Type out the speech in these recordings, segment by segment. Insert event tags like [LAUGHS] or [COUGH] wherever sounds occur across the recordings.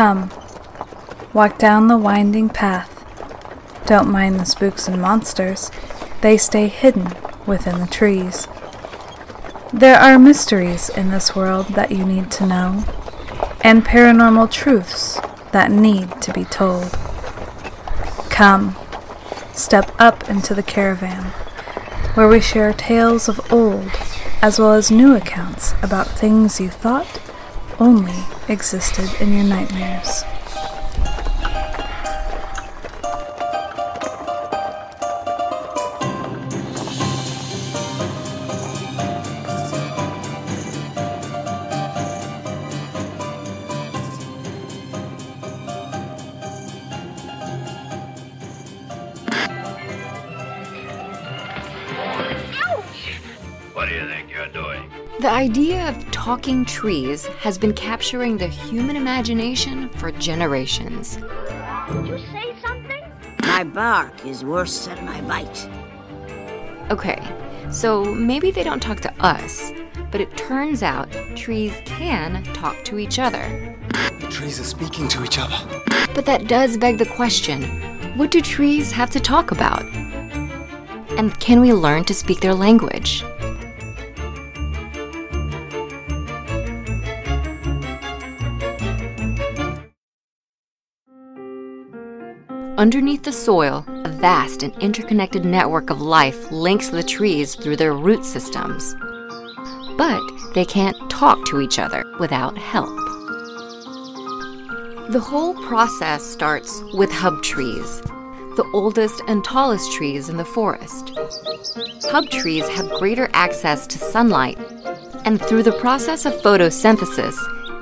Come, walk down the winding path. Don't mind the spooks and monsters, they stay hidden within the trees. There are mysteries in this world that you need to know, and paranormal truths that need to be told. Come, step up into the caravan, where we share tales of old as well as new accounts about things you thought only existed in your nightmares. Talking trees has been capturing the human imagination for generations. Did you say something? My bark is worse than my bite. Okay, so maybe they don't talk to us, but it turns out trees can talk to each other. The trees are speaking to each other. But that does beg the question what do trees have to talk about? And can we learn to speak their language? Underneath the soil, a vast and interconnected network of life links the trees through their root systems. But they can't talk to each other without help. The whole process starts with hub trees, the oldest and tallest trees in the forest. Hub trees have greater access to sunlight, and through the process of photosynthesis,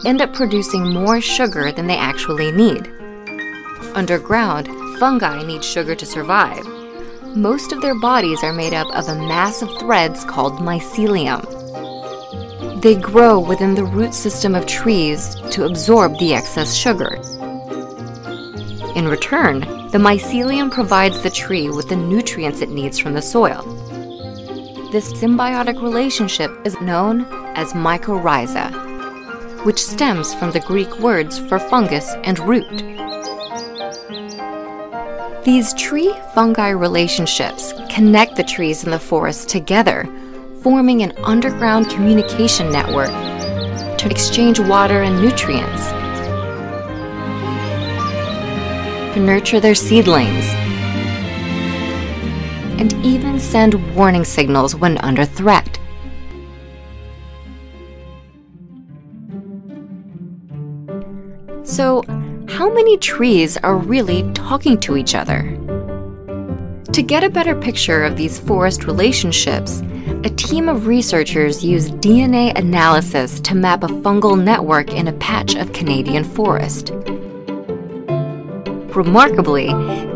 end up producing more sugar than they actually need. Underground, fungi need sugar to survive. Most of their bodies are made up of a mass of threads called mycelium. They grow within the root system of trees to absorb the excess sugar. In return, the mycelium provides the tree with the nutrients it needs from the soil. This symbiotic relationship is known as mycorrhiza, which stems from the Greek words for fungus and root. These tree fungi relationships connect the trees in the forest together, forming an underground communication network to exchange water and nutrients, to nurture their seedlings, and even send warning signals when under threat. So, how many trees are really talking to each other? To get a better picture of these forest relationships, a team of researchers used DNA analysis to map a fungal network in a patch of Canadian forest. Remarkably,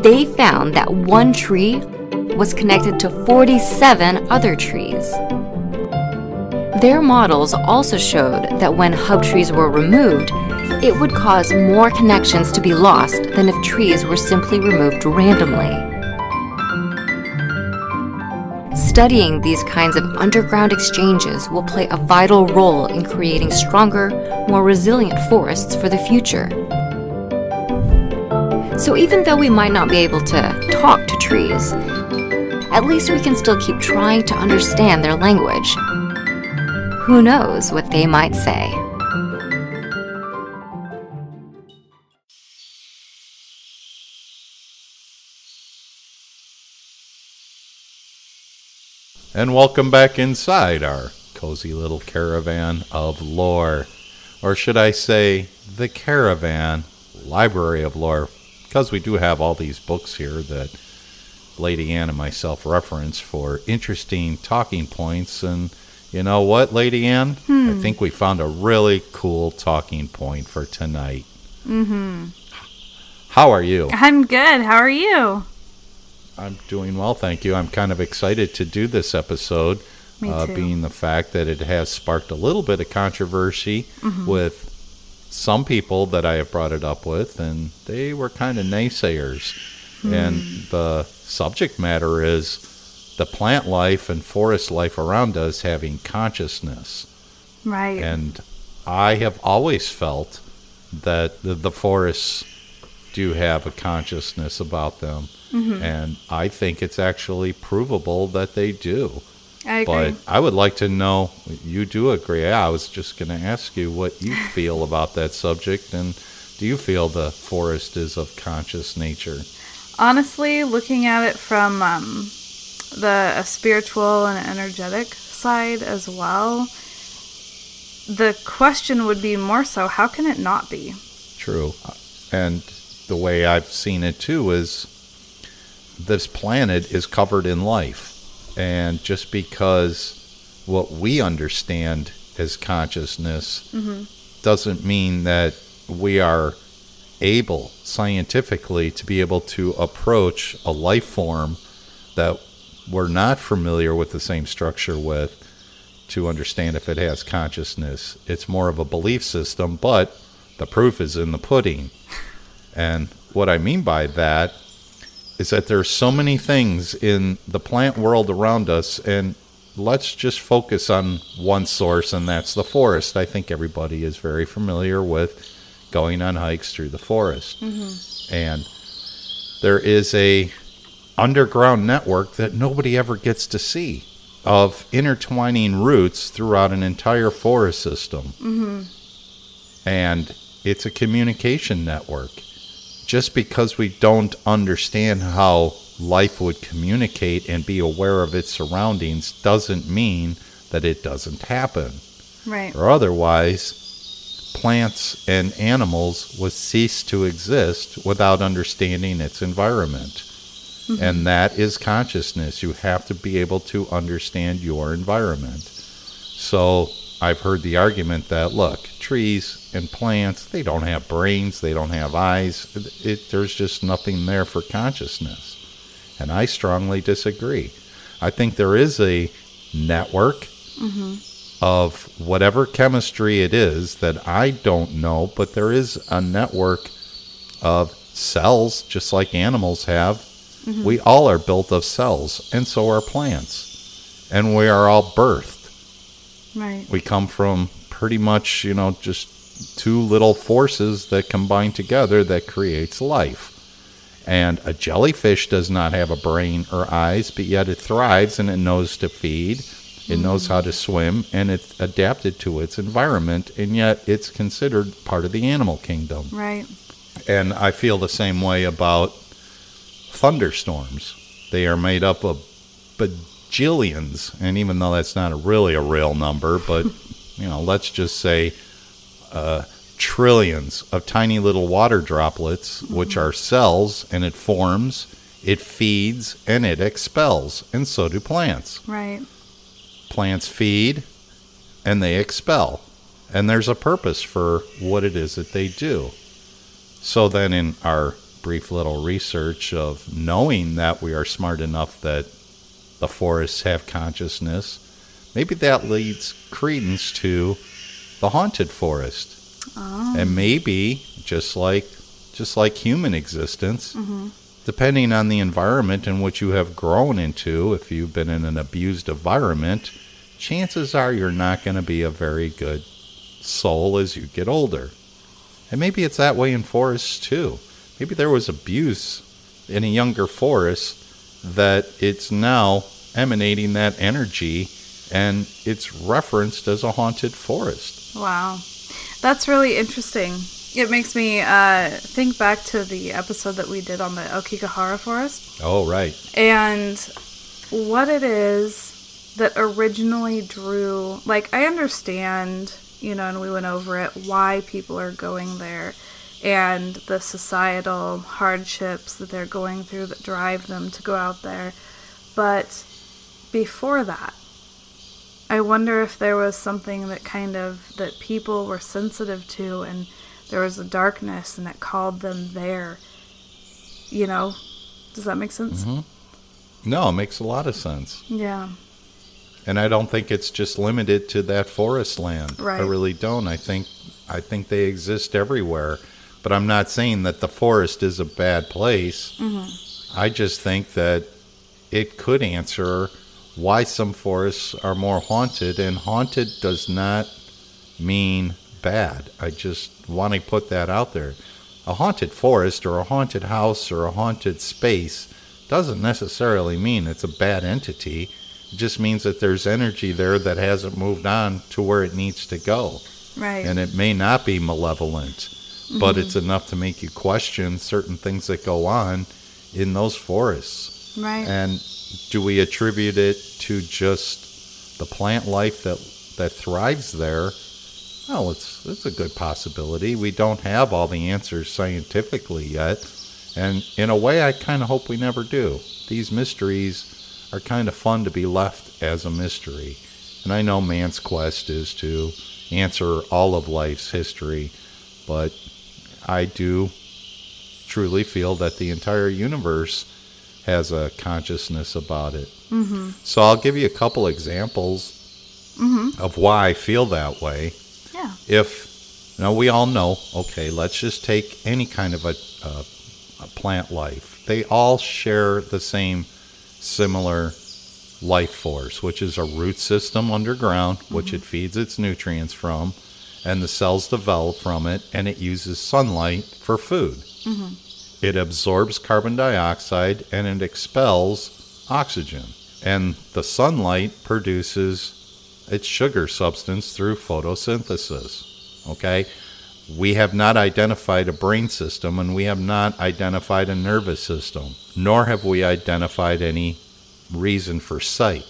they found that one tree was connected to 47 other trees. Their models also showed that when hub trees were removed, it would cause more connections to be lost than if trees were simply removed randomly. Studying these kinds of underground exchanges will play a vital role in creating stronger, more resilient forests for the future. So, even though we might not be able to talk to trees, at least we can still keep trying to understand their language. Who knows what they might say? And welcome back inside our cozy little caravan of lore. Or should I say, the caravan library of lore. Because we do have all these books here that Lady Ann and myself reference for interesting talking points. And you know what, Lady Ann? I think we found a really cool talking point for tonight. Mm-hmm. How are you? I'm good. How are you? I'm doing well, thank you. I'm kind of excited to do this episode, uh, being the fact that it has sparked a little bit of controversy Mhm. with some people that I have brought it up with, and they were kind of naysayers. And Hmm. the subject matter is the plant life and forest life around us having consciousness. Right. And I have always felt that the, the forests do have a consciousness about them. And I think it's actually provable that they do. I agree. But I would like to know, you do agree. I was just going to ask you what you [LAUGHS] feel about that subject. And do you feel the forest is of conscious nature? Honestly, looking at it from um, the a spiritual and energetic side as well, the question would be more so how can it not be? True. And the way I've seen it too is this planet is covered in life. And just because what we understand as consciousness mm-hmm. doesn't mean that we are able scientifically to be able to approach a life form that we're not familiar with the same structure with to understand if it has consciousness. It's more of a belief system, but the proof is in the pudding. And what I mean by that is that there are so many things in the plant world around us and let's just focus on one source and that's the forest. I think everybody is very familiar with going on hikes through the forest. Mm-hmm. And there is a underground network that nobody ever gets to see of intertwining roots throughout an entire forest system. Mm-hmm. And it's a communication network. Just because we don't understand how life would communicate and be aware of its surroundings doesn't mean that it doesn't happen. Right. Or otherwise, plants and animals would cease to exist without understanding its environment. Mm-hmm. And that is consciousness. You have to be able to understand your environment. So I've heard the argument that look, trees and plants, they don't have brains, they don't have eyes. It, it, there's just nothing there for consciousness. And I strongly disagree. I think there is a network mm-hmm. of whatever chemistry it is that I don't know, but there is a network of cells, just like animals have. Mm-hmm. We all are built of cells, and so are plants. And we are all birthed. Right. We come from pretty much, you know, just two little forces that combine together that creates life. And a jellyfish does not have a brain or eyes, but yet it thrives and it knows to feed. It mm. knows how to swim and it's adapted to its environment, and yet it's considered part of the animal kingdom. Right. And I feel the same way about thunderstorms. They are made up of bajillions, and even though that's not a really a real number, but [LAUGHS] you know, let's just say uh, trillions of tiny little water droplets, which are cells, and it forms, it feeds, and it expels, and so do plants. Right. Plants feed, and they expel, and there's a purpose for what it is that they do. So then, in our brief little research of knowing that we are smart enough that the forests have consciousness, maybe that leads credence to the haunted forest. Oh. And maybe just like just like human existence, mm-hmm. depending on the environment in which you have grown into, if you've been in an abused environment, chances are you're not going to be a very good soul as you get older. And maybe it's that way in forests too. Maybe there was abuse in a younger forest that it's now emanating that energy and it's referenced as a haunted forest. Wow. That's really interesting. It makes me uh, think back to the episode that we did on the Aokigahara forest Oh, right. and what it is that originally drew. Like, I understand, you know, and we went over it, why people are going there and the societal hardships that they're going through that drive them to go out there. But before that, I wonder if there was something that kind of that people were sensitive to and there was a darkness and it called them there. You know, does that make sense? Mm-hmm. No, it makes a lot of sense. Yeah. And I don't think it's just limited to that forest land. Right. I really don't. I think I think they exist everywhere. But I'm not saying that the forest is a bad place. Mm-hmm. I just think that it could answer why some forests are more haunted and haunted does not mean bad. I just want to put that out there. A haunted forest or a haunted house or a haunted space doesn't necessarily mean it's a bad entity. It just means that there's energy there that hasn't moved on to where it needs to go. Right. And it may not be malevolent, but mm-hmm. it's enough to make you question certain things that go on in those forests. right. And do we attribute it to just the plant life that that thrives there? Well, it's it's a good possibility. We don't have all the answers scientifically yet, and in a way, I kind of hope we never do. These mysteries are kind of fun to be left as a mystery, and I know man's quest is to answer all of life's history, but I do truly feel that the entire universe has a consciousness about it. Mm-hmm. So I'll give you a couple examples of why I feel that way. yeah. If now we all know, okay, let's just take any kind of a, a, a plant life. They all share the same similar life force, which is a root system underground, which it feeds its nutrients from, and the cells develop from it, and it uses sunlight for food. Mm-hmm. It absorbs carbon dioxide and it expels oxygen. And the sunlight produces its sugar substance through photosynthesis. Okay? We have not identified a brain system and we have not identified a nervous system, nor have we identified any reason for sight.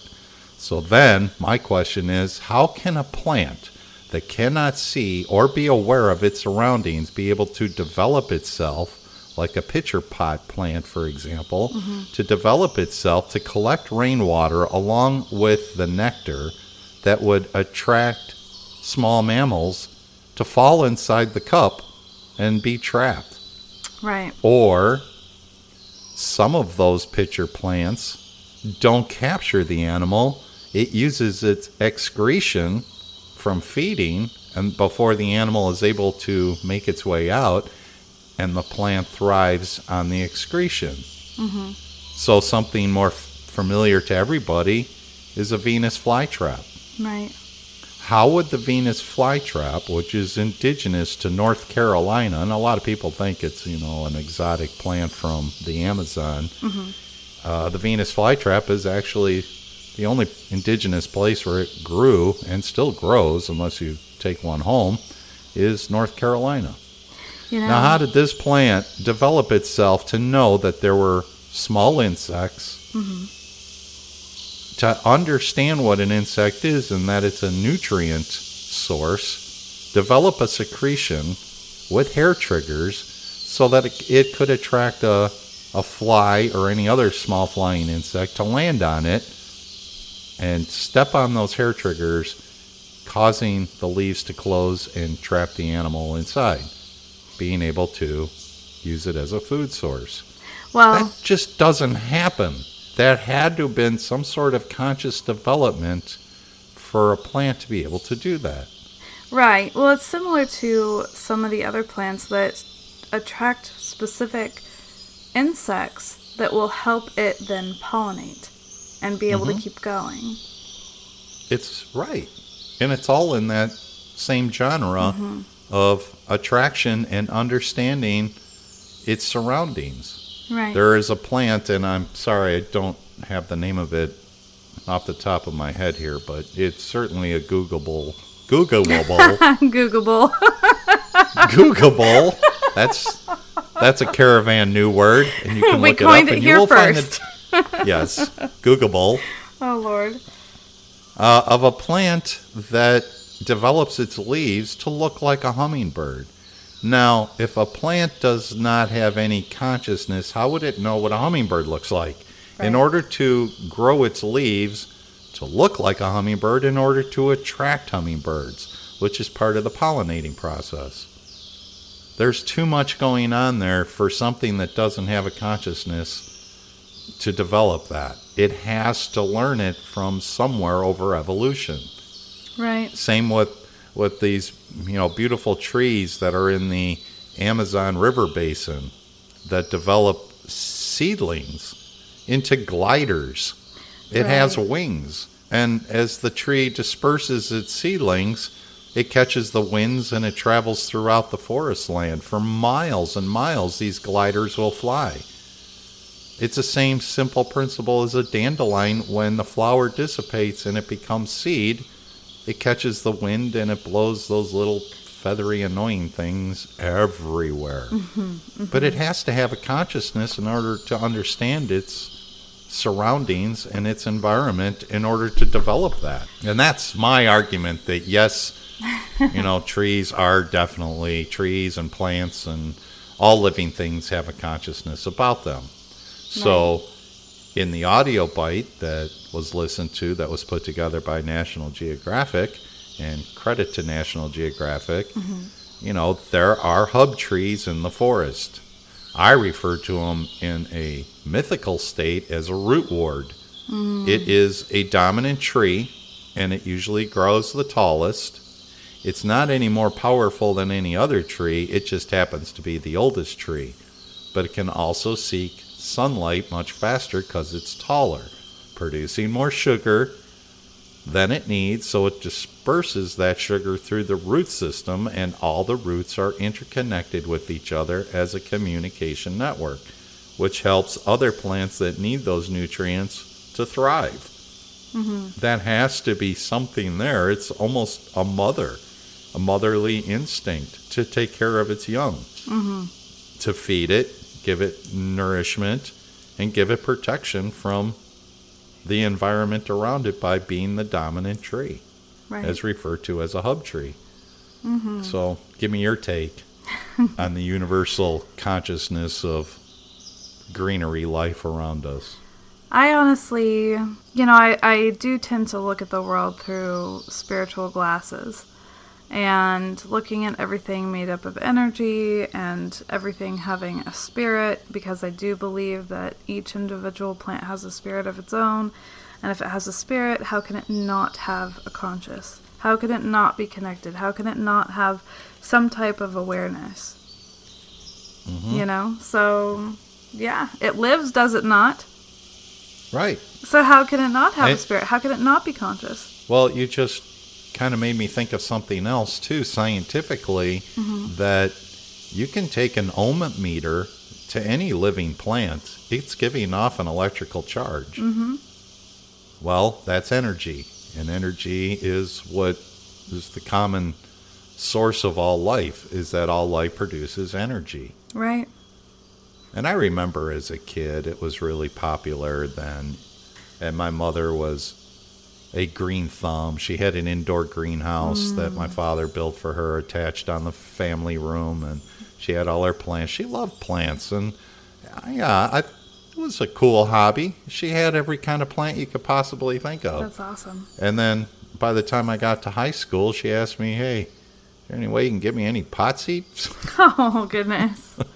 So then, my question is how can a plant that cannot see or be aware of its surroundings be able to develop itself, like a pitcher pot plant, for example, to develop itself to collect rainwater along with the nectar that would attract small mammals to fall inside the cup and be trapped? Right. Or some of those pitcher plants don't capture the animal. It uses its excretion from feeding and before the animal is able to make its way out and the plant thrives on the excretion. So something more f- familiar to everybody is a Venus flytrap. Right. How would the Venus flytrap, which is indigenous to North Carolina, and a lot of people think it's you know an exotic plant from the Amazon, uh, the Venus flytrap is actually the only indigenous place where it grew and still grows, unless you take one home, is North Carolina. You know. Now, how did this plant develop itself to know that there were small insects? Mm-hmm. To understand what an insect is and that it's a nutrient source, develop a secretion with hair triggers so that it, it could attract a, a fly or any other small flying insect to land on it and step on those hair triggers, causing the leaves to close and trap the animal inside being able to use it as a food source. well, That just doesn't happen. That had to have been some sort of conscious development for a plant to be able to do that. right. Well, it's similar to some of the other plants that attract specific insects that will help it then pollinate and be able to mm-hmm. keep going. It's right. And it's all in that same genre mm-hmm. of attraction and understanding its surroundings. Right. There is a plant, and I'm sorry I don't have the name of it off the top of my head here, but it's certainly a Googleable. Googleable. [LAUGHS] Googleable. [LAUGHS] Googleable. That's that's a caravan new word, and you can We look it up, it and you will first. find it. [LAUGHS] Yes, Googleable oh Lord. uh, of a plant that develops its leaves to look like a hummingbird. Now, if a plant does not have any consciousness, how would it know what a hummingbird looks like? In order to grow its leaves to look like a hummingbird, in order to attract hummingbirds, which is part of the pollinating process. There's too much going on there for something that doesn't have a consciousness to develop that. It has to learn it from somewhere over evolution. Right. Same with with these, you know, beautiful trees that are in the Amazon River basin that develop seedlings into gliders. It has wings, and as the tree disperses its seedlings, It catches the winds and it travels throughout the forest land. For miles and miles, these gliders will fly. It's the same simple principle as a dandelion when the flower dissipates and it becomes seed. It catches the wind and it blows those little feathery, annoying things everywhere. Mm-hmm, mm-hmm. But it has to have a consciousness in order to understand its surroundings and its environment in order to develop that. And that's my argument that yes, you know, [LAUGHS] trees are definitely trees and plants and all living things have a consciousness about them. So, in the audio bite that was listened to, that was put together by National Geographic, and credit to National Geographic, mm-hmm. you know, there are hub trees in the forest. I refer to them in a mythical state as a root ward. Mm. It is a dominant tree, and it usually grows the tallest. It's not any more powerful than any other tree, it just happens to be the oldest tree. But it can also seek sunlight much faster because it's taller, producing more sugar than it needs, so it disperses that sugar through the root system, and all the roots are interconnected with each other as a communication network, which helps other plants that need those nutrients to thrive. Mm-hmm. That has to be something there. It's almost a mother, a motherly instinct to take care of its young, mm-hmm. to feed it, give it nourishment, and give it protection from the environment around it by being the dominant tree, Right. as referred to as a hub tree. Mm-hmm. So, give me your take [LAUGHS] on the universal consciousness of greenery life around us. I honestly, you know, I, I do tend to look at the world through spiritual glasses. And looking at everything made up of energy and everything having a spirit, because I do believe that each individual plant has a spirit of its own. And if it has a spirit, how can it not have a conscious? How can it not be connected? How can it not have some type of awareness? Mm-hmm. You know? So, yeah, it lives, does it not? Right. So how can it not have I- a spirit? How can it not be conscious? Well, you just kind of made me think of something else too, scientifically, that you can take an ohm meter to any living plant, it's giving off an electrical charge. Mm-hmm. Well, that's energy, and energy is what is the common source of all life. Is that all life produces energy? Right. And I remember as a kid, it was really popular then. And my mother was a green thumb. She had an indoor greenhouse that my father built for her, attached on the family room, and she had all her plants. She loved plants, and uh, yeah, I, it was a cool hobby. She had every kind of plant you could possibly think of. That's awesome. And then by the time I got to high school, she asked me, "Hey, is there any way you can get me any pot seeds?" [LAUGHS] Oh goodness. [LAUGHS]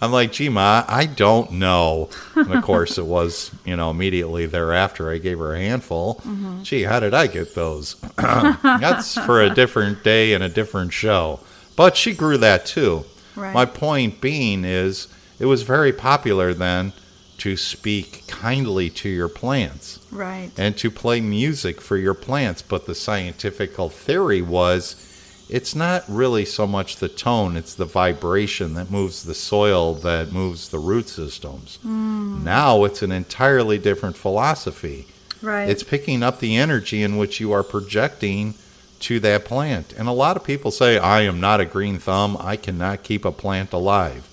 I'm like, gee, Ma, I don't know. And of course, it was, you know, immediately thereafter, I gave her a handful. Mm-hmm. Gee, how did I get those? [CLEARS THROAT] That's for a different day and a different show. But she grew that too. Right. My point being is, it was very popular then to speak kindly to your plants right. and to play music for your plants. But the scientific theory was it's not really so much the tone, it's the vibration that moves the soil, that moves the root systems. Mm. Now it's an entirely different philosophy. Right. It's picking up the energy in which you are projecting to that plant. And a lot of people say, I am not a green thumb, I cannot keep a plant alive.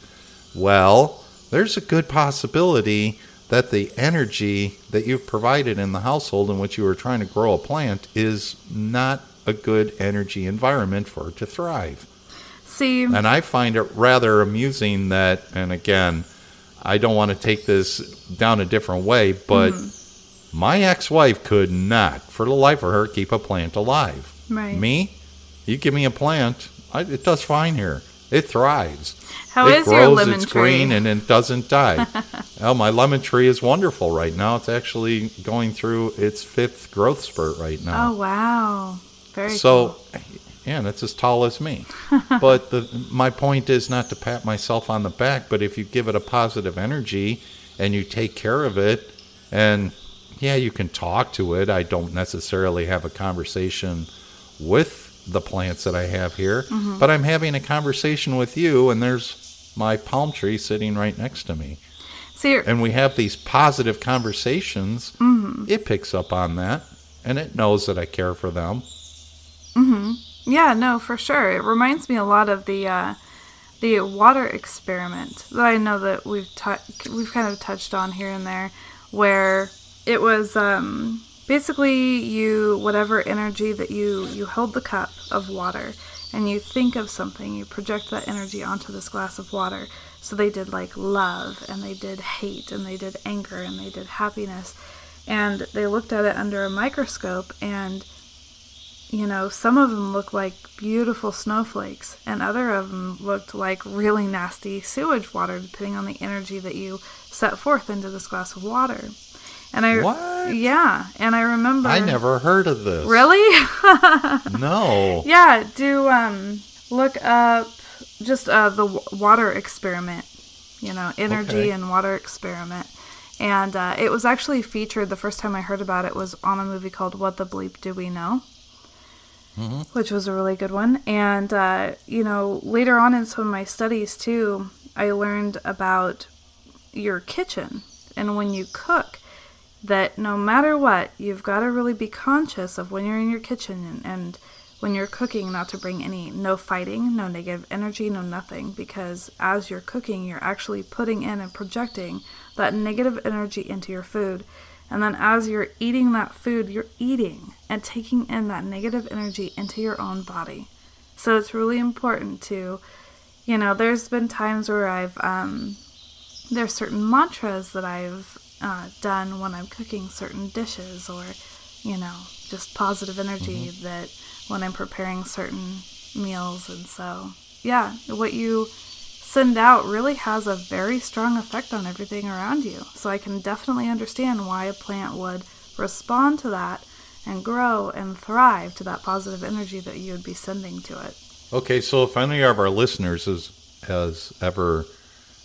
Well, there's a good possibility that the energy that you've provided in the household in which you are trying to grow a plant is not a good energy environment for it to thrive. See, And I find it rather amusing that, and again, I don't want to take this down a different way, but mm-hmm. my ex wife could not, for the life of her, keep a plant alive. Right. Me, you give me a plant, I, it does fine here. It thrives. how it is grows, your lemon it's tree? green, and it doesn't die. [LAUGHS] oh, my lemon tree is wonderful right now. It's actually going through its fifth growth spurt right now. oh wow. Very So, cool. yeah, that's as tall as me. [LAUGHS] but the, my point is not to pat myself on the back, but if you give it a positive energy and you take care of it, and yeah, you can talk to it. I don't necessarily have a conversation with the plants that I have here, mm-hmm. but I'm having a conversation with you, and there's my palm tree sitting right next to me. See, And we have these positive conversations. Mm-hmm. It picks up on that, and it knows that I care for them. Yeah, no, for sure. It reminds me a lot of the uh, the water experiment that I know that we've we've kind of touched on here and there, where it was um, basically you whatever energy that you you hold the cup of water and you think of something, you project that energy onto this glass of water. So they did like love and they did hate and they did anger and they did happiness, and they looked at it under a microscope and you know, some of them looked like beautiful snowflakes, and other of them looked like really nasty sewage water, depending on the energy that you set forth into this glass of water. And I, What? yeah, and I remember. I never heard of this. Really? [LAUGHS] No. yeah. Do um look up just uh the w- water experiment. You know, energy Okay. and water experiment. And uh, it was actually featured. The first time I heard about it was on a movie called "What the Bleep Do We Know," which was a really good one. And uh, you know, later on in some of my studies too, I learned about your kitchen and when you cook that no matter what, you've got to really be conscious of when you're in your kitchen and, and when you're cooking, not to bring any, no fighting, no negative energy, no nothing, because as you're cooking, you're actually putting in and projecting that negative energy into your food. And then as you're eating that food, you're eating and taking in that negative energy into your own body. So it's really important to, you know, there's been times where I've, um, there's certain mantras that I've uh, done when I'm cooking certain dishes, or you know, just positive energy that when I'm preparing certain meals. And so, yeah, what you send out really has a very strong effect on everything around you. So I can definitely understand why a plant would respond to that and grow and thrive to that positive energy that you would be sending to it. Okay, so if any of our listeners has has ever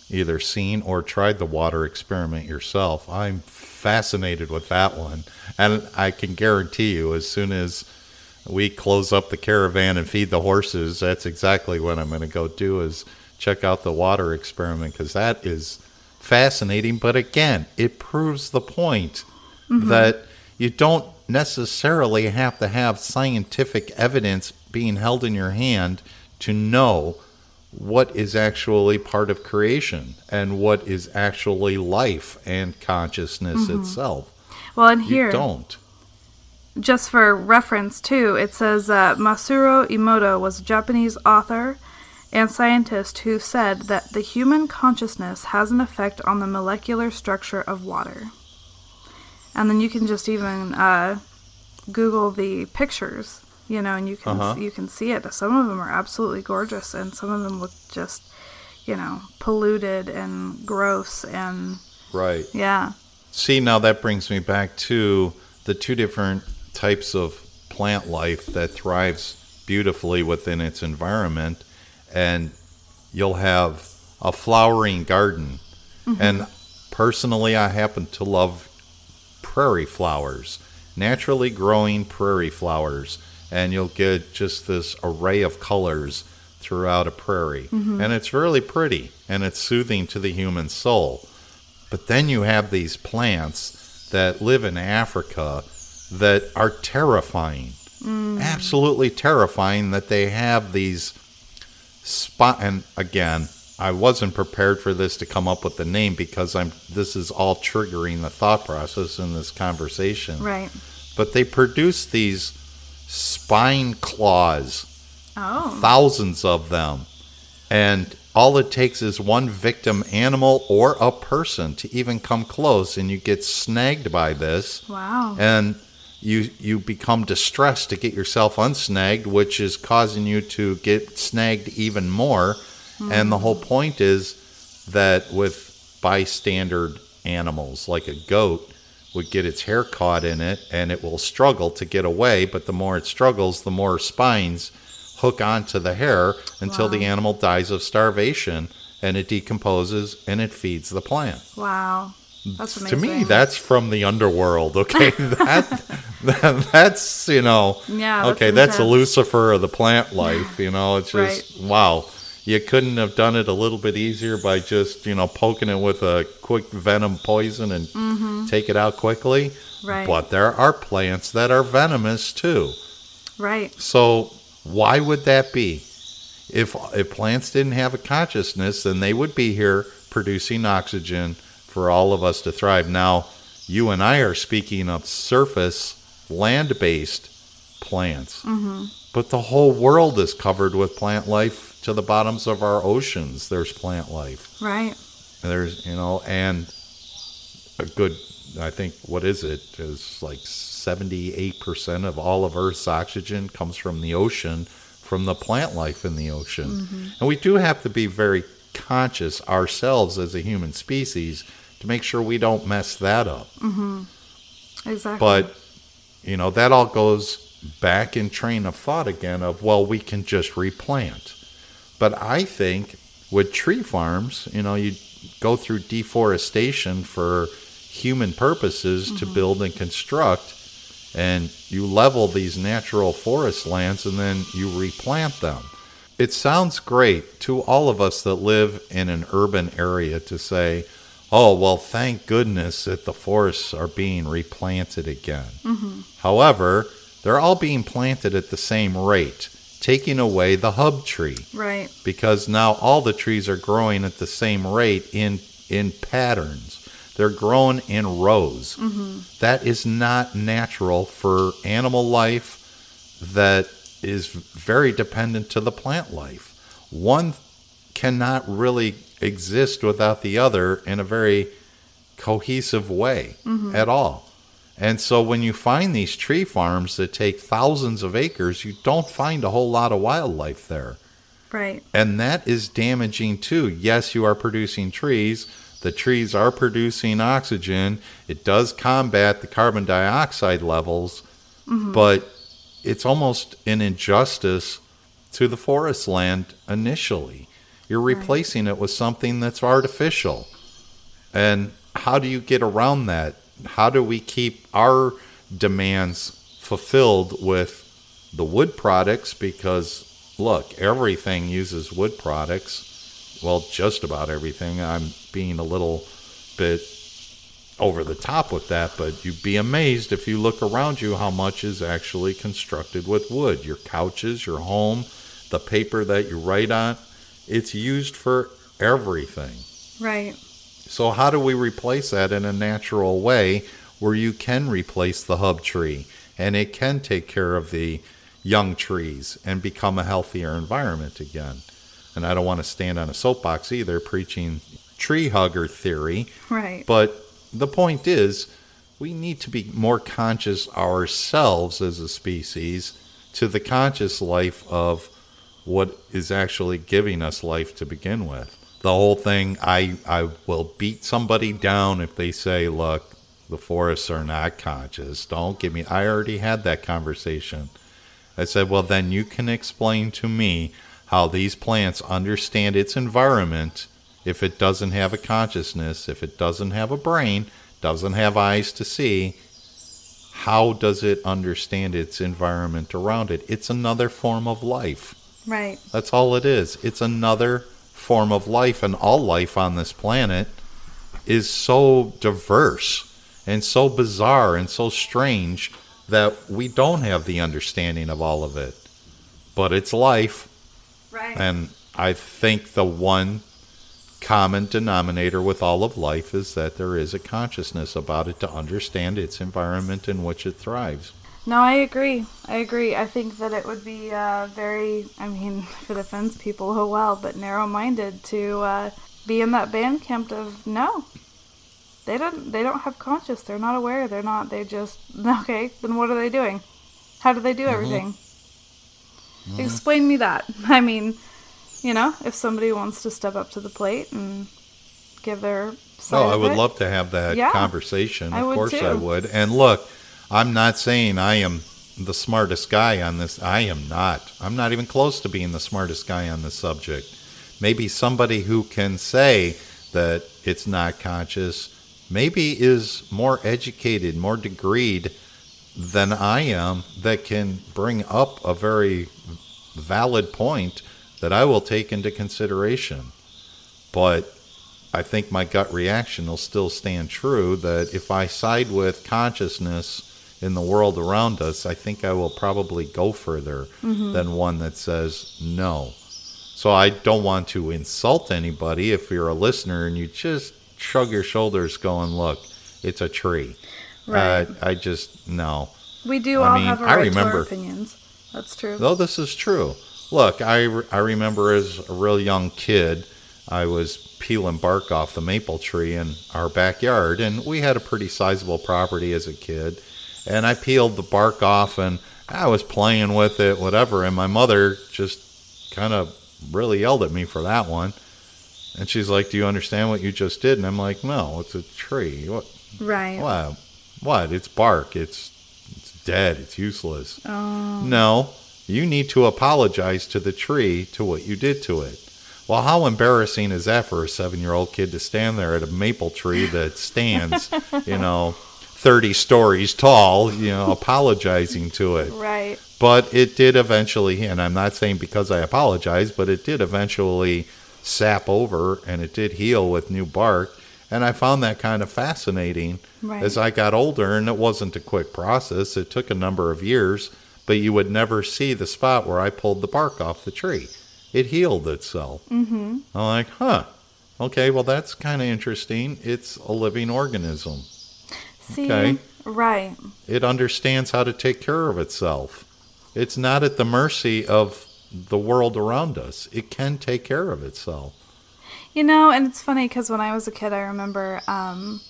either seen or tried the water experiment yourself, I'm fascinated with that one. And I can guarantee you as soon as we close up the caravan and feed the horses, that's exactly what I'm going to go do is check out the water experiment because that is fascinating, but again, it proves the point that you don't necessarily have to have scientific evidence being held in your hand to know what is actually part of creation and what is actually life and consciousness itself. Well, and You here, don't. just for reference too, it says uh, Masaru Emoto was a Japanese author and scientist who said that the human consciousness has an effect on the molecular structure of water. And then you can just even uh, Google the pictures, you know, and you can Uh-huh. you can see it. Some of them are absolutely gorgeous, and some of them look just, you know, polluted and gross, and Right. yeah, See, now that brings me back to the two different types of plant life that thrives beautifully within its environment. And you'll have a flowering garden. Mm-hmm. And personally, I happen to love prairie flowers, naturally growing prairie flowers. And you'll get just this array of colors throughout a prairie. Mm-hmm. And it's really pretty and it's soothing to the human soul. But then you have these plants that live in Africa that are terrifying. Mm. Absolutely terrifying that they have these spot and again, I wasn't prepared for this to come up with the name because I'm this is all triggering the thought process in this conversation. right. But they produce these spine claws Oh, thousands of them. And all it takes is one victim animal or a person to even come close, and you get snagged by this. wow. And you you become distressed to get yourself unsnagged, which is causing you to get snagged even more. And the whole point is that with bystander animals, like a goat, would get its hair caught in it, and it will struggle to get away. But the more it struggles, the more spines hook onto the hair until the animal dies of starvation, and it decomposes and it feeds the plant. Wow. That's to me, that's from the underworld. Okay, [LAUGHS] that, that that's you know, Yeah, that's okay, that's a. Lucifer of the plant life. You know, it's just wow. You couldn't have done it a little bit easier by just you know poking it with a quick venom poison and take it out quickly. Mm-hmm. Right. But there are plants that are venomous too. right. So why would that be? If if plants didn't have a consciousness, then they would be here producing oxygen for all of us to thrive. Now, you and I are speaking of surface land-based plants. Mm-hmm. But the whole world is covered with plant life to the bottoms of our oceans. There's plant life. Right. There's, you know, and a good, I think, what is it? Is like 78% of all of Earth's oxygen comes from the ocean, from the plant life in the ocean. And we do have to be very conscious ourselves as a human species to make sure we don't mess that up. Mm-hmm. Exactly. But, you know, that all goes back in train of thought again of, well, we can just replant. But I think with tree farms, you know, you go through deforestation for human purposes to mm-hmm. build and construct, and you level these natural forest lands and then you replant them. It sounds great to all of us that live in an urban area to say, oh, well, thank goodness that the forests are being replanted again. However, they're all being planted at the same rate, taking away the hub tree right. because now all the trees are growing at the same rate in in patterns. They're grown in rows. That is not natural for animal life that is very dependent to the plant life. One cannot really exist without the other in a very cohesive way mm-hmm. at all. And so when you find these tree farms that take thousands of acres, you don't find a whole lot of wildlife there. Right. And that is damaging too. Yes, you are producing trees. The trees are producing oxygen. It does combat the carbon dioxide levels, mm-hmm. but it's almost an injustice to the forest land initially. You're replacing it with something that's artificial. And how do you get around that? How do we keep our demands fulfilled with the wood products? Because, look, everything uses wood products. Well, just about everything. I'm being a little bit over the top with that, but you'd be amazed if you look around you how much is actually constructed with wood. Your couches, your home, the paper that you write on, it's used for everything. Right. So, how do we replace that in a natural way where you can replace the hub tree and it can take care of the young trees and become a healthier environment again? And I don't want to stand on a soapbox either preaching tree hugger theory, Right. but the point is we need to be more conscious ourselves as a species to the conscious life of what is actually giving us life to begin with. The whole thing, I, I will beat somebody down if they say, look, the forests are not conscious. Don't give me, I already had that conversation. I said, well, then you can explain to me how these plants understand its environment if it doesn't have a consciousness, if it doesn't have a brain, doesn't have eyes to see. How does it understand its environment around it? It's another form of life. Right. That's all it is. It's another form of life, and all life on this planet is so diverse and so bizarre and so strange that we don't have the understanding of all of it. But it's life, Right. and I think the one common denominator with all of life is that there is a consciousness about it to understand its environment in which it thrives. No, I agree. I agree. I think that it would be uh, very, I mean, [LAUGHS] for the fence people, oh well, but narrow minded to uh, be in that band camp of no. They don't they don't have conscious. They're not aware. They're not they just [LAUGHS] okay, then what are they doing? How do they do everything? Explain me that. [LAUGHS] I mean, you know, if somebody wants to step up to the plate and give their side Oh, I would it, love to have that Yeah, conversation. Of course I would. And look, I'm not saying I am the smartest guy on this. I am not. I'm not even close to being the smartest guy on this subject. Maybe somebody who can say that it's not conscious maybe is more educated, more degreed than I am that can bring up a very valid point that I will take into consideration. But I think my gut reaction will still stand true that if I side with consciousness in the world around us, I think I will probably go further than one that says no. So I don't want to insult anybody if you're a listener and you just shrug your shoulders going, look, it's a tree. Right. Uh, I just, no. We do I all mean, have a I right to remember- our opinions. That's true. Though this is true. Look, I, I remember as a real young kid, I was peeling bark off the maple tree in our backyard, and we had a pretty sizable property as a kid. And I peeled the bark off, and I was playing with it, whatever. And my mother just kind of really yelled at me for that one. And she's like, "Do you understand what you just did?" And I'm like, "No, it's a tree. What? right. What? What? It's bark. It's it's dead. It's useless. Oh. No, you need to apologize to the tree to what you did to it. Well, how embarrassing is that for a seven-year-old kid to stand there at a maple tree that stands, you know, thirty stories tall, you know, [LAUGHS] apologizing to it? Right. But it did eventually, and I'm not saying because I apologized, but it did eventually sap over and it did heal with new bark. And I found that kind of fascinating Right. as I got older. And it wasn't a quick process, it took a number of years, but you would never see the spot where I pulled the bark off the tree. It healed itself. Mm-hmm. I'm like, huh. Okay, well, that's kind of interesting. It's a living organism. See. Okay. Right. It understands how to take care of itself. It's not at the mercy of the world around us. It can take care of itself. You know, and it's funny because when I was a kid, I remember um,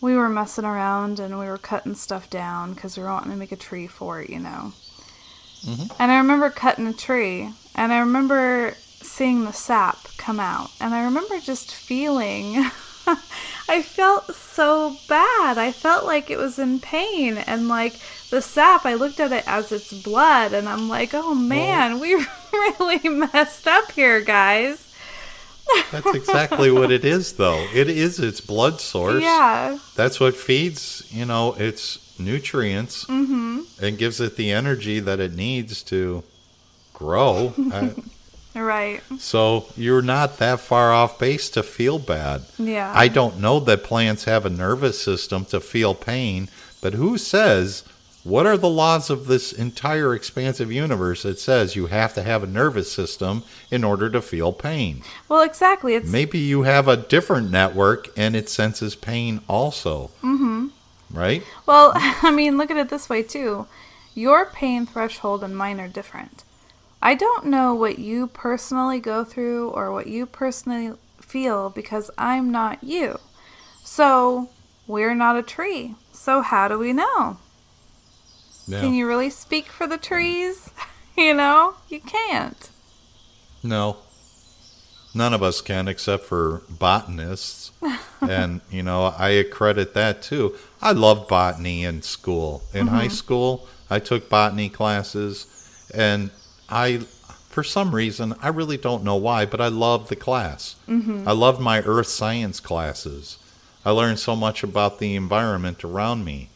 we were messing around and we were cutting stuff down because we were wanting to make a tree for it, you know. And I remember cutting a tree, and I remember seeing the sap come out, and I remember just feeling. [LAUGHS] [LAUGHS] I felt so bad. I felt like it was in pain, and like the sap, I looked at it as its blood, and I'm like, oh man, we [LAUGHS] really messed up here, guys. That's exactly what it is, though. It is its blood source. Yeah. That's what feeds, you know, its nutrients mm-hmm. and gives it the energy that it needs to grow. Uh, [LAUGHS] Right. so you're not that far off base to feel bad. Yeah. I don't know that plants have a nervous system to feel pain, but who says what are the laws of this entire expansive universe that says you have to have a nervous system in order to feel pain? Well, exactly. It's Maybe you have a different network and it senses pain also. Mm-hmm. Right? well, [LAUGHS] I mean, look at it this way too. Your pain threshold and mine are different. I don't know what you personally go through or what you personally feel because I'm not you. So, we're not a tree. So, how do we know? Yeah. Can you really speak for the trees? [LAUGHS] you know, you can't. No. None of us can except for botanists. [LAUGHS] and, you know, I accredit that too. I loved botany in school. In high mm-hmm. school, I took botany classes and I for some reason, I really don't know why, but I love the class. I love my earth science classes. I learned so much about the environment around me.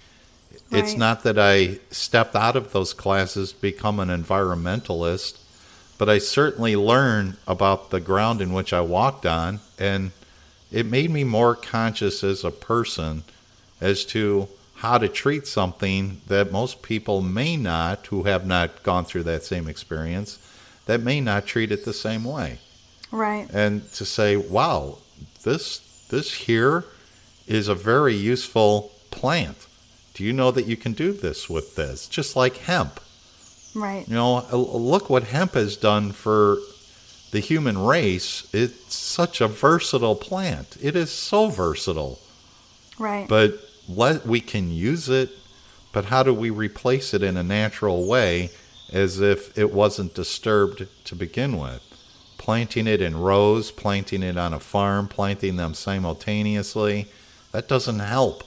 It's not that I stepped out of those classes to become an environmentalist, but I certainly learned about the ground in which I walked on, and it made me more conscious as a person as to how to treat something that most people may not, who have not gone through that same experience, that may not treat it the same way Right. and to say, "Wow, this this here is a very useful plant. Do you know that you can do this with this? Just like hemp. Right. You know, look what hemp has done for the human race. It's such a versatile plant. It is so versatile. Right. But let we can use it, but how do we replace it in a natural way as if it wasn't disturbed to begin with? Planting it in rows, planting it on a farm, planting them simultaneously, that doesn't help.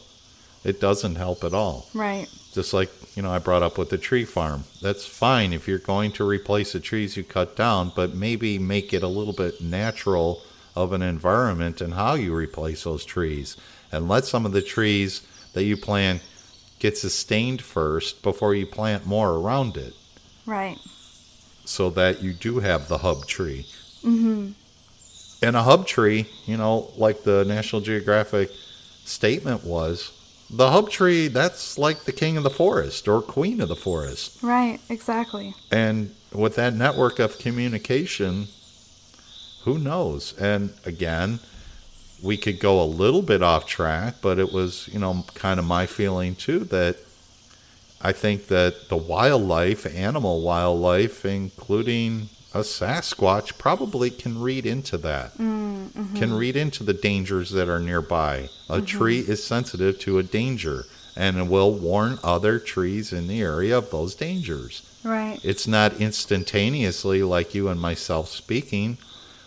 It doesn't help at all. right. Just like, you know, I brought up with the tree farm. That's fine if you're going to replace the trees you cut down, but maybe make it a little bit natural of an environment and how you replace those trees. And let some of the trees that you plant get sustained first before you plant more around it Right. so that you do have the hub tree. Mm-hmm. And a hub tree, you know, like the National Geographic statement was, the hub tree, that's like the king of the forest or queen of the forest. Right. Exactly. And with that network of communication, who knows? And again, we could go a little bit off track, but it was, you know, kind of my feeling too that I think that the wildlife, animal wildlife, including a Sasquatch, probably can read into that, mm, mm-hmm. can read into the dangers that are nearby. A mm-hmm. tree is sensitive to a danger and will warn other trees in the area of those dangers. Right. It's not instantaneously like you and myself speaking,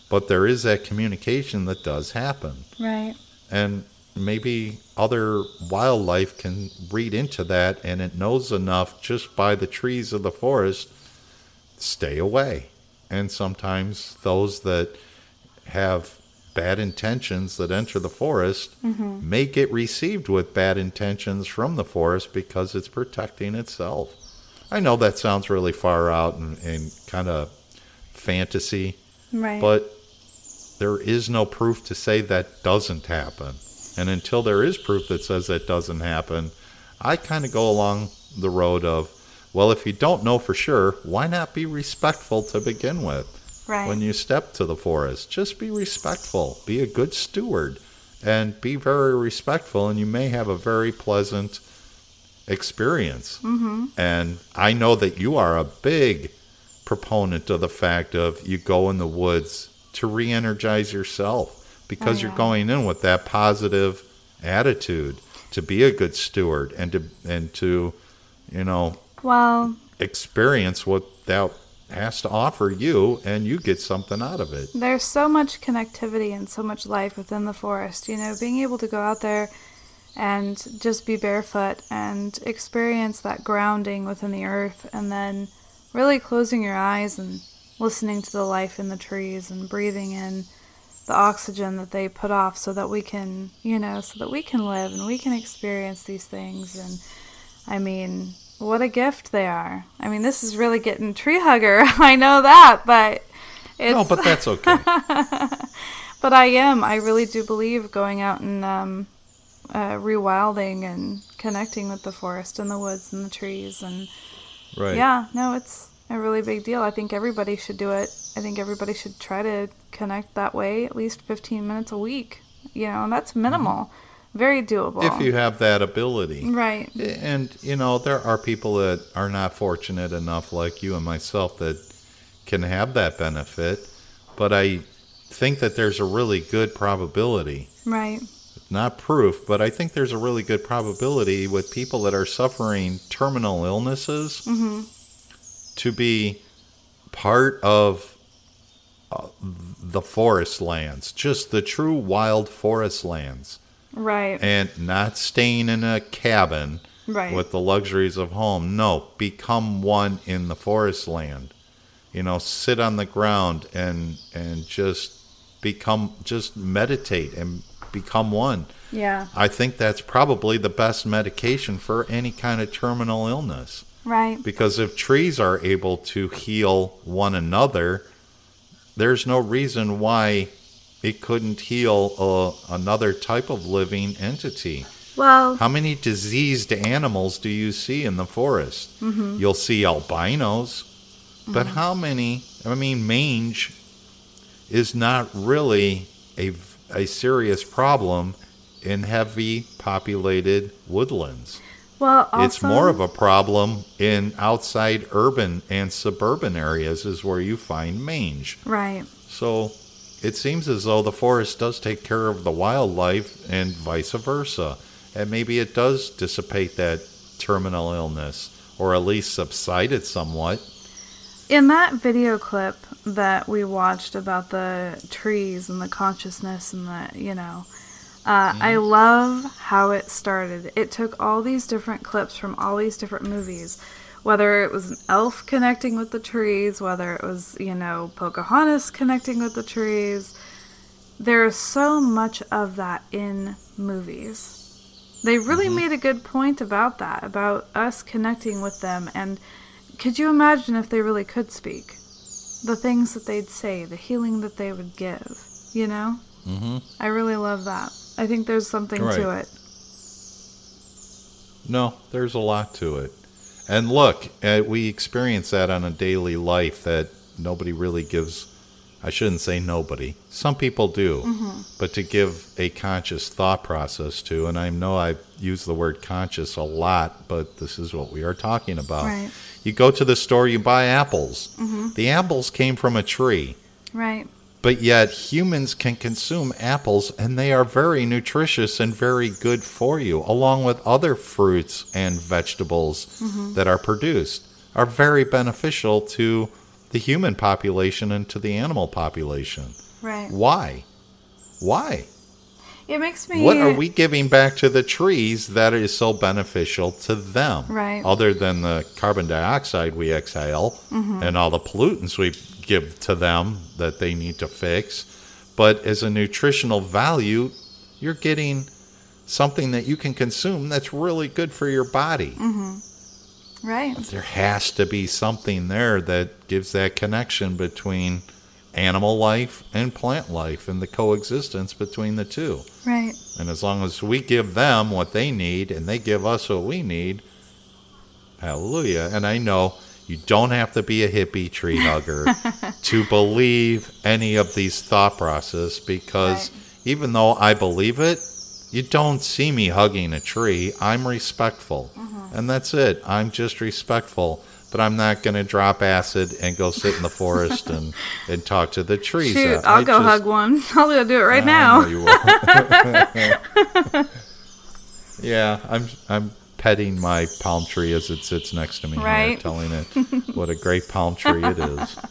but there is that communication that does happen. Right. And maybe other wildlife can read into that and it knows enough just by the trees of the forest stay away. And sometimes those that have bad intentions that enter the forest mm-hmm. may get received with bad intentions from the forest because it's protecting itself. I know that sounds really far out and, and kind of fantasy, Right. but there is no proof to say that doesn't happen. And until there is proof that says that doesn't happen, I kind of go along the road of, well, if you don't know for sure, why not be respectful to begin with? right. When you step to the forest, just be respectful, be a good steward, and be very respectful, and you may have a very pleasant experience. Mm-hmm. And I know that you are a big proponent of the fact of you go in the woods to re-energize yourself because Oh, you're going in with that positive attitude to be a good steward and to and to you know well, experience what that has to offer you and you get something out of it there's so much connectivity and so much life within the forest. You know, being able to go out there and just be barefoot and experience that grounding within the earth and then really closing your eyes and listening to the life in the trees and breathing in the oxygen that they put off so that we can, you know, so that we can live and we can experience these things and I mean, what a gift they are. I mean, this is really getting tree hugger. [LAUGHS] I know that, but it's no but that's okay [LAUGHS] but I am. I really do believe going out and um, uh, rewilding and connecting with the forest and the woods and the trees and right yeah, no, it's a really big deal. I think everybody should do it. I think everybody should try to connect that way at least 15 minutes a week. You know, and that's minimal. Very doable. if you have that ability right. and you know there are people that are not fortunate enough like you and myself that can have that benefit but i think that there's a really good probability Right. not proof, but I think there's a really good probability with people that are suffering terminal illnesses mm-hmm. To be part of uh, the forest lands, just the true wild forest lands, Right. and not staying in a cabin Right. with the luxuries of home. No, become one in the forest land. You know, sit on the ground and and just become just meditate and become one. yeah. I think that's probably the best medication for any kind of terminal illness. Right. Because if trees are able to heal one another, there's no reason why it couldn't heal uh, another type of living entity. Well, How many diseased animals do you see in the forest? You'll see albinos, but how many? I mean, mange is not really a, a serious problem in heavy populated woodlands. Well, also, it's more of a problem in outside urban and suburban areas, is where you find mange. right. So it seems as though the forest does take care of the wildlife and vice versa. And maybe it does dissipate that terminal illness or at least subside it somewhat. In that video clip that we watched about the trees and the consciousness and the, you know, uh, I love how it started. It took all these different clips from all these different movies, whether it was an elf connecting with the trees, whether it was, you know, Pocahontas connecting with the trees. there's so much of that in movies. They really made a good point about that, about us connecting with them. And could you imagine if they really could speak? The things that they'd say, the healing that they would give, you know? hmm I really love that. I think there's something to it. No, there's a lot to it. And look, uh, we experience that on a daily life that nobody really gives. I shouldn't say nobody. Some people do. But to give a conscious thought process to, and I know I've used the word conscious a lot, but this is what we are talking about. Right. You go to the store, you buy apples. The apples came from a tree. Right. But yet, humans can consume apples and they are very nutritious and very good for you, along with other fruits and vegetables that are produced, are very beneficial to the human population and to the animal population. Right. Why? Why? It makes me. What are we giving back to the trees that is so beneficial to them? Right. Other than the carbon dioxide we exhale Mm-hmm. and all the pollutants we give to them that they need to fix. But as a nutritional value, you're getting something that you can consume that's really good for your body. Mm-hmm. Right. There has to be something there that gives that connection between animal life and plant life and the coexistence between the two. Right. And as long as we give them what they need and they give us what we need, hallelujah. And I know you don't have to be a hippie tree hugger [LAUGHS] to believe any of these thought process because even though I believe it, you don't see me hugging a tree. I'm respectful. Mm-hmm. And that's it. I'm just respectful. But I'm not going to drop acid and go sit in the forest and, [LAUGHS] and talk to the trees. Shoot, I I'll go just- hug one. [LAUGHS] I'll go do it right I now. know you will. yeah, I'm I'm petting my palm tree as it sits next to me, here, telling it what a great palm tree it is. [LAUGHS]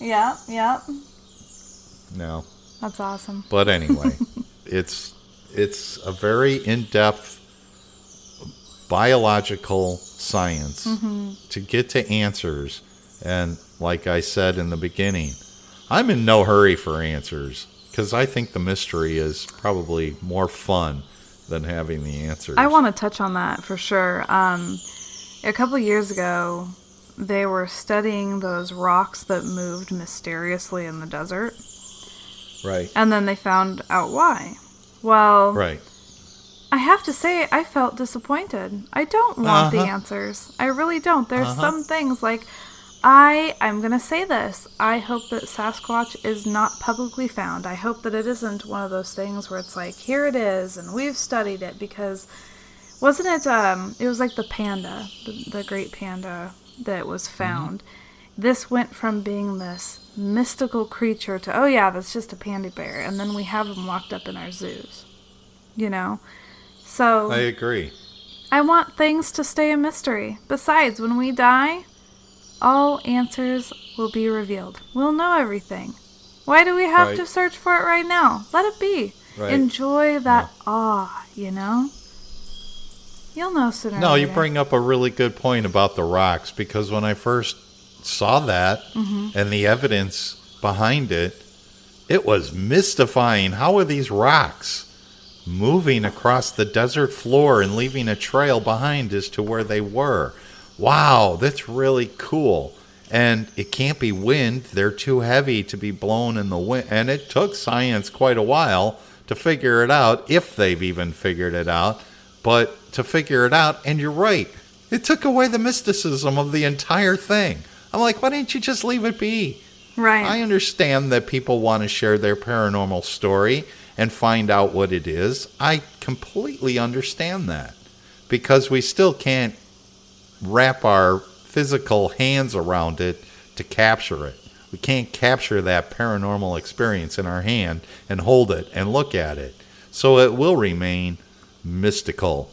Yeah, yeah. No, That's awesome. but anyway, [LAUGHS] it's it's a very in-depth biological science mm-hmm. to get to answers, and like I said in the beginning, I'm in no hurry for answers because I think the mystery is probably more fun than having the answers. I want to touch on that for sure. Um, a couple years ago, they were studying those rocks that moved mysteriously in the desert, right, and then they found out why. Well, right. I have to say, I felt disappointed. I don't want the Uh-huh. answers. I really don't. There's Uh-huh. some things like I I'm going to say this. I hope that Sasquatch is not publicly found. I hope that it isn't one of those things where it's like here it is and we've studied it because wasn't it um it was like the panda, the, the great panda that was found. This went from being this mystical creature to oh yeah, that's just a panda bear and then we have them locked up in our zoos. You know? So I agree. I want things to stay a mystery. Besides, when we die, all answers will be revealed. We'll know everything. Why do we have Right. to search for it right now? Let it be. Right. Enjoy that awe, you know? You'll know sooner. No, you bring up a really good point about the rocks because when I first saw that Mm-hmm. and the evidence behind it, it was mystifying. How are these rocks moving across the desert floor and leaving a trail behind as to where they were? Wow, that's really cool. And it can't be wind, they're too heavy to be blown in the wind. And it took science quite a while to figure it out, if they've even figured it out. But to figure it out, and you're right, it took away the mysticism of the entire thing. I'm like, why didn't you just leave it be? Right. I understand that people want to share their paranormal story and find out what it is. I completely understand that because we still can't wrap our physical hands around it to capture it. We can't capture that paranormal experience in our hand and hold it and look at it. So it will remain mystical.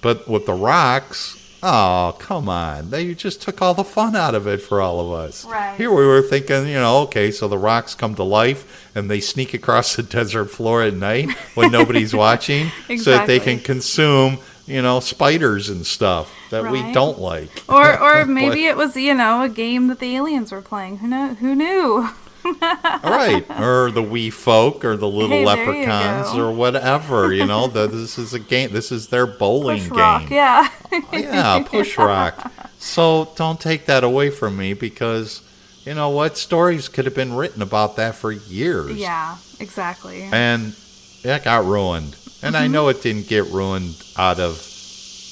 But with the rocks, oh, come on. They just took all the fun out of it for all of us. Right. Here we were thinking, you know, okay, so the rocks come to life and they sneak across [LAUGHS] the desert floor at night when nobody's [LAUGHS] watching so that they can consume, you know, spiders and stuff that we don't like. or or [LAUGHS] maybe it was, you know, a game that the aliens were playing. Who know who knew? All right, or the wee folk, or the little Hey, leprechauns, or whatever. You know, the, this is a game. This is their bowling Push game. rock, yeah. [LAUGHS] Oh, yeah, push [LAUGHS] rock. So don't take that away from me because you know what? Stories could have been written about that for years. yeah, exactly. And that got ruined. And Mm-hmm. I know it didn't get ruined out of,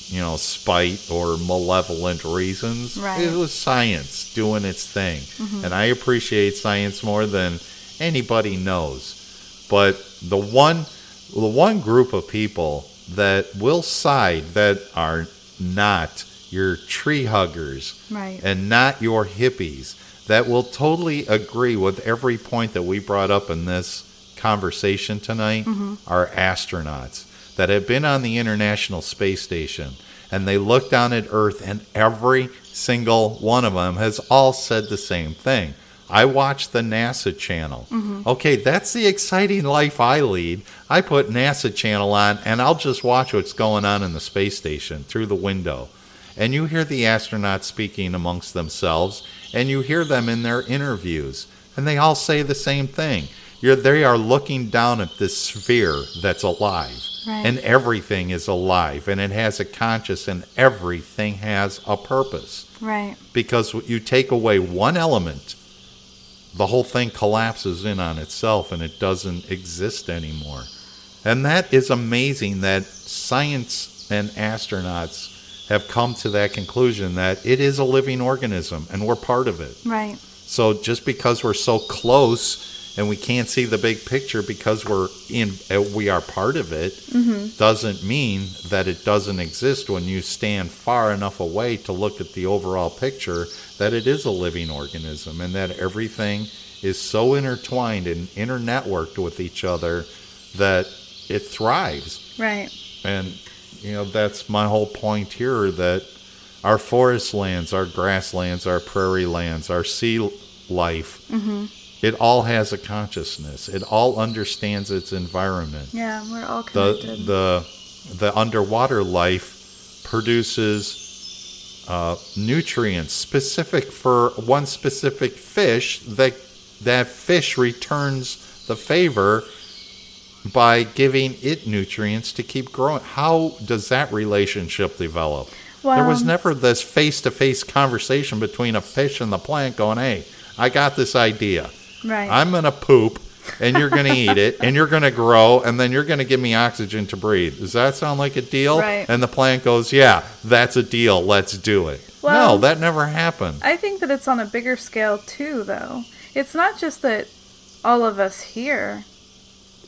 you know, spite or malevolent reasons. Right. Mm-hmm. It was science doing its thing. And I appreciate science more than anybody knows. But the one the one group of people that will side that are not your tree huggers Right. and not your hippies that will totally agree with every point that we brought up in this conversation tonight mm-hmm. are astronauts that have been on the International Space Station and they look down at Earth and every single one of them has all said the same thing. I watch the NASA channel. Mm-hmm. Okay, that's the exciting life I lead. I put NASA channel on and I'll just watch what's going on in the space station through the window and you hear the astronauts speaking amongst themselves, and you hear them in their interviews, and they all say the same thing. You're, they are looking down at this sphere that's alive, Right. and everything is alive, and it has a conscious, and everything has a purpose. right. Because you take away one element, the whole thing collapses in on itself, and it doesn't exist anymore. And that is amazing that science and astronauts have come to that conclusion that it is a living organism and we're part of it. Right. So just because we're so close and we can't see the big picture because we're in uh, we are part of it doesn't mean that it doesn't exist when you stand far enough away to look at the overall picture that it is a living organism and that everything is so intertwined and internetworked with each other that it thrives. Right. and you know that's my whole point here that our forest lands our grasslands our prairie lands our sea life it all has a consciousness it all understands its environment Yeah, we're all the connected. the the underwater life produces uh, nutrients specific for one specific fish that that fish returns the favor by giving it nutrients to keep growing. How does that relationship develop? there was never this face-to-face conversation between a fish and the plant going, "Hey, I got this idea. Right. I'm going to poop and you're going [LAUGHS] to eat it and you're going to grow and then you're going to give me oxygen to breathe. Does that sound like a deal? Right. And the plant goes, "Yeah, that's a deal. Let's do it." Well- no, that never happened. I think that it's on a bigger scale too, though. It's not just that all of us here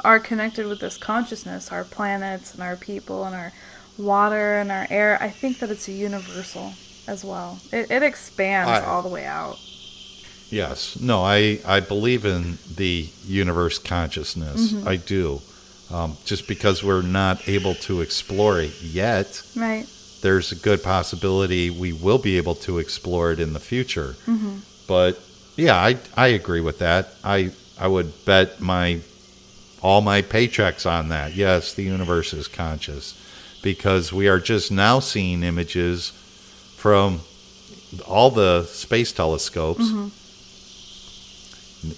are connected with this consciousness, our planets and our people and our water and our air. I think that it's a universal as well. It, it expands I- all the way out. Yes. No, I, I believe in the universe consciousness. Mm-hmm. I do. Um, just because we're not able to explore it yet, Right. there's a good possibility we will be able to explore it in the future. Mm-hmm. But yeah, I, I agree with that. I, I would bet my all my paychecks on that. Yes, the universe is conscious because we are just now seeing images from all the space telescopes.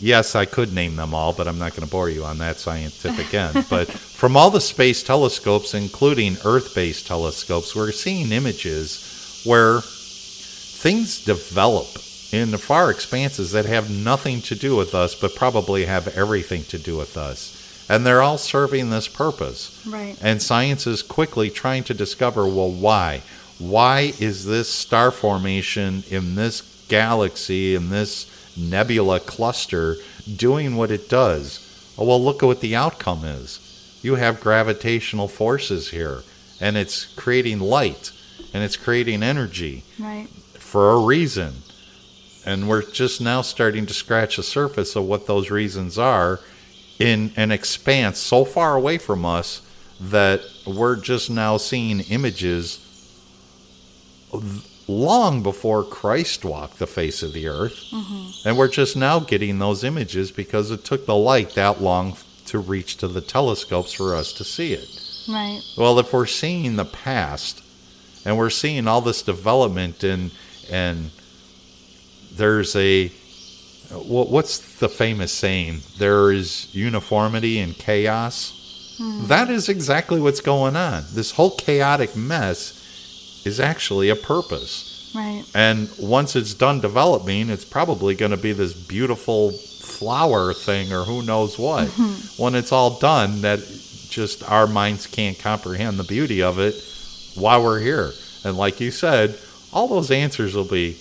Yes, I could name them all, but I'm not going to bore you on that scientific end. [LAUGHS] But from all the space telescopes, including Earth based telescopes, we're seeing images where things develop in the far expanses that have nothing to do with us, but probably have everything to do with us. And they're all serving this purpose. Right. And science is quickly trying to discover well, why? Why is this star formation in this galaxy, in this nebula cluster, doing what it does? Oh, well, look at what the outcome is. You have gravitational forces here, and it's creating light, and it's creating energy Right. for a reason. And we're just now starting to scratch the surface of what those reasons are in an expanse so far away from us that we're just now seeing images long before Christ walked the face of the earth. Mm-hmm. And we're just now getting those images because it took the light that long to reach to the telescopes for us to see it. Right. Well, if we're seeing the past and we're seeing all this development and and there's a what, what's the famous saying? There is uniformity in chaos. Hmm. That is exactly what's going on. This whole chaotic mess is actually a purpose. Right. And once it's done developing, it's probably going to be this beautiful flower thing or who knows what. Mm-hmm. When it's all done, that just our minds can't comprehend the beauty of it while we're here. And like you said, all those answers will be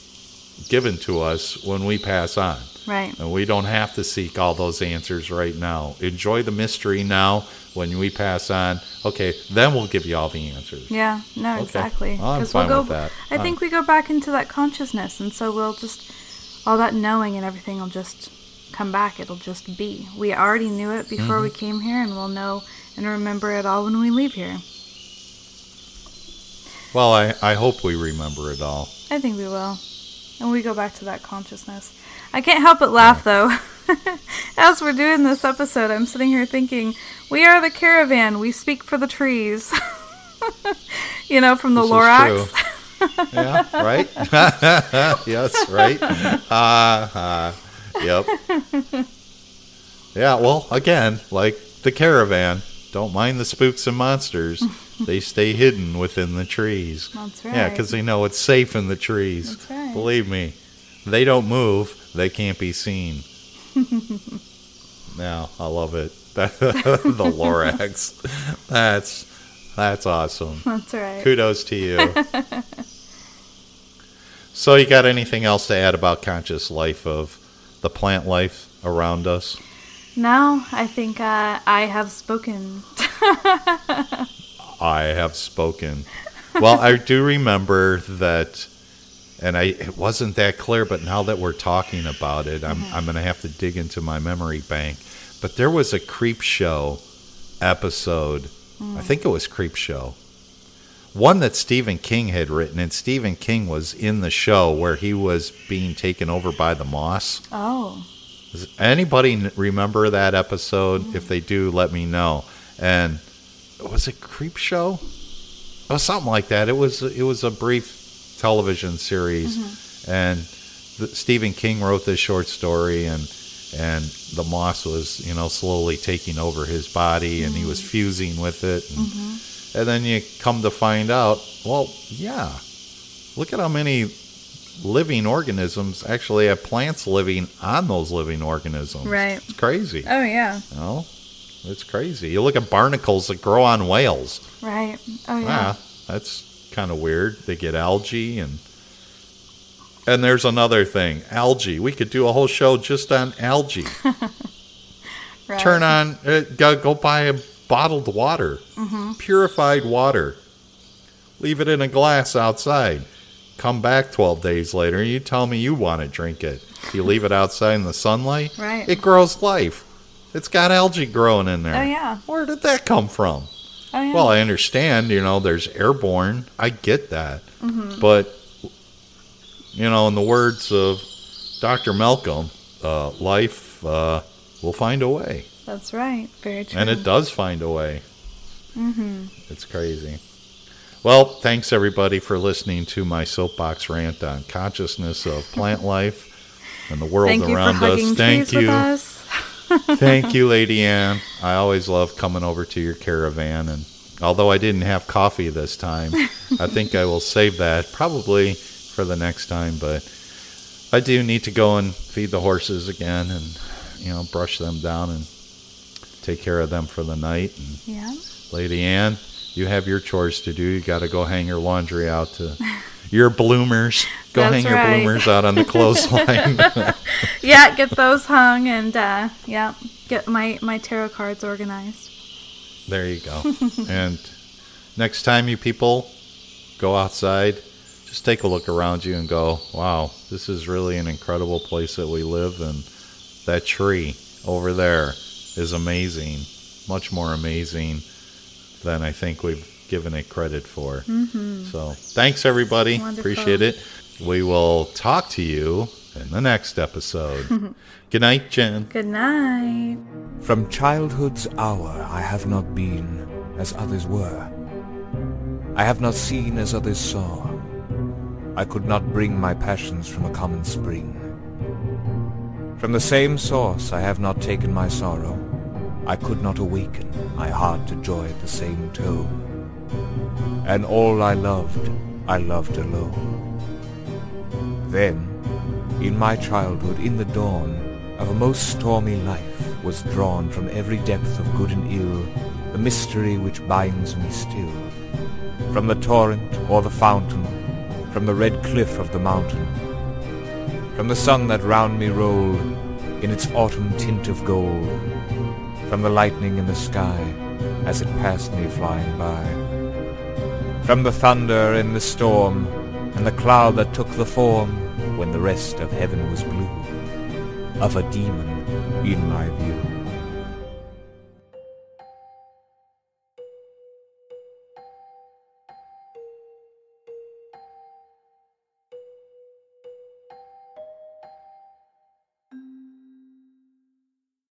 given to us when we pass on. Right. And we don't have to seek all those answers right now. Enjoy the mystery now. When we pass on, okay, then we'll give you all the answers. Yeah, no, Okay. exactly. Well, I'm 'Cause fine we'll with go, that. I think we go back into that consciousness, and so we'll just all that knowing and everything will just come back. It'll just be. We already knew it before we Mm-hmm. came here, and we'll know and remember it all when we leave here. Well, I, I hope we remember it all. I think we will, and we go back to that consciousness. I can't help but laugh though. [LAUGHS] [LAUGHS] As we're doing this episode, I'm sitting here thinking, "We are the caravan. We speak for the trees." [LAUGHS] you know, from the This is Lorax. [LAUGHS] yeah, right? yes, right? Uh, uh, yep. Yeah, well, again, like the caravan, don't mind the spooks and monsters. they stay hidden within the trees. That's Yeah, because they know it's safe in the trees. That's right. Believe me, they don't move, they can't be seen. No, I love it. [LAUGHS] the Lorax. That's that's awesome. That's right. Kudos to you. [LAUGHS] so, you got anything else to add about conscious life of the plant life around us? No, I think uh, I have spoken. [LAUGHS] I have spoken. Well, I do remember that, and I it wasn't that clear, but now that we're talking about it, I'm mm-hmm. I'm going to have to dig into my memory bank. But there was a Creepshow episode. I mm. think it was Creepshow. One that Stephen King had written, and Stephen King was in the show where he was being taken over by the moss. Oh, Does anybody remember that episode? If mm. they do, let me know. And was it Creepshow? It was something like that. It was it was a brief television series, mm-hmm. and the, Stephen King wrote this short story, and and the moss was you know slowly taking over his body, and he was mm-hmm. fusing with it, and, mm-hmm. and then you come to find out, well, yeah, look at how many living organisms actually have plants living on those living organisms. Right. It's crazy. oh yeah, You know? It's crazy. You look at barnacles that grow on whales. right. Oh yeah. Yeah, that's kind of weird. They get algae and and there's another thing, algae. We could do a whole show just on algae. [LAUGHS] right. Turn on, uh, go, go buy a bottled water, purified water. Leave it in a glass outside. Come back 12 days later and you tell me you want to drink it. You leave it outside in the sunlight, Right. it grows life. It's got algae growing in there. Oh yeah. Where did that come from? Oh yeah. Well, I understand, you know, there's airborne. I get that. Mm-hmm. But, you know, in the words of Dr. Malcolm, uh, life uh, will find a way. That's right. Very true. And it does find a way. Mm-hmm. It's crazy. Well, thanks everybody for listening to my soapbox rant on consciousness of plant [LAUGHS] life and the world Thank you for around us. Thank trees you. with us. Thank you, Lady Ann. I always love coming over to your caravan, and although I didn't have coffee this time, I think I will save that probably for the next time. But I do need to go and feed the horses again, and you know, brush them down and take care of them for the night. And Yeah. Lady Ann, you have your chores to do. You got to go hang your laundry out to your bloomers. Go That's hang your right. bloomers out on the clothesline. [LAUGHS] Yeah. Get those hung and uh, yeah. Get my my tarot cards organized. There you go. [LAUGHS] and next time you people go outside, just take a look around you and go, wow, this is really an incredible place that we live. And that tree over there is amazing, much more amazing than I think we've given it credit for. Mm-hmm. So thanks, everybody. Wonderful. Appreciate it. We will talk to you in the next episode. [LAUGHS] Good night, Jen. Good night. From childhood's hour I have not been as others were. I have not seen as others saw. I could not bring my passions from a common spring. From the same source I have not taken my sorrow. I could not awaken my heart to joy at the same tone. And all I loved, I loved alone. Then, in my childhood, in the dawn of a most stormy life, was drawn from every depth of good and ill the mystery which binds me still. From the torrent or the fountain, from the red cliff of the mountain, from the sun that round me rolled in its autumn tint of gold, from the lightning in the sky as it passed me flying by, from the thunder in the storm, and the cloud that took the form when the rest of heaven was blue, of a demon in my view.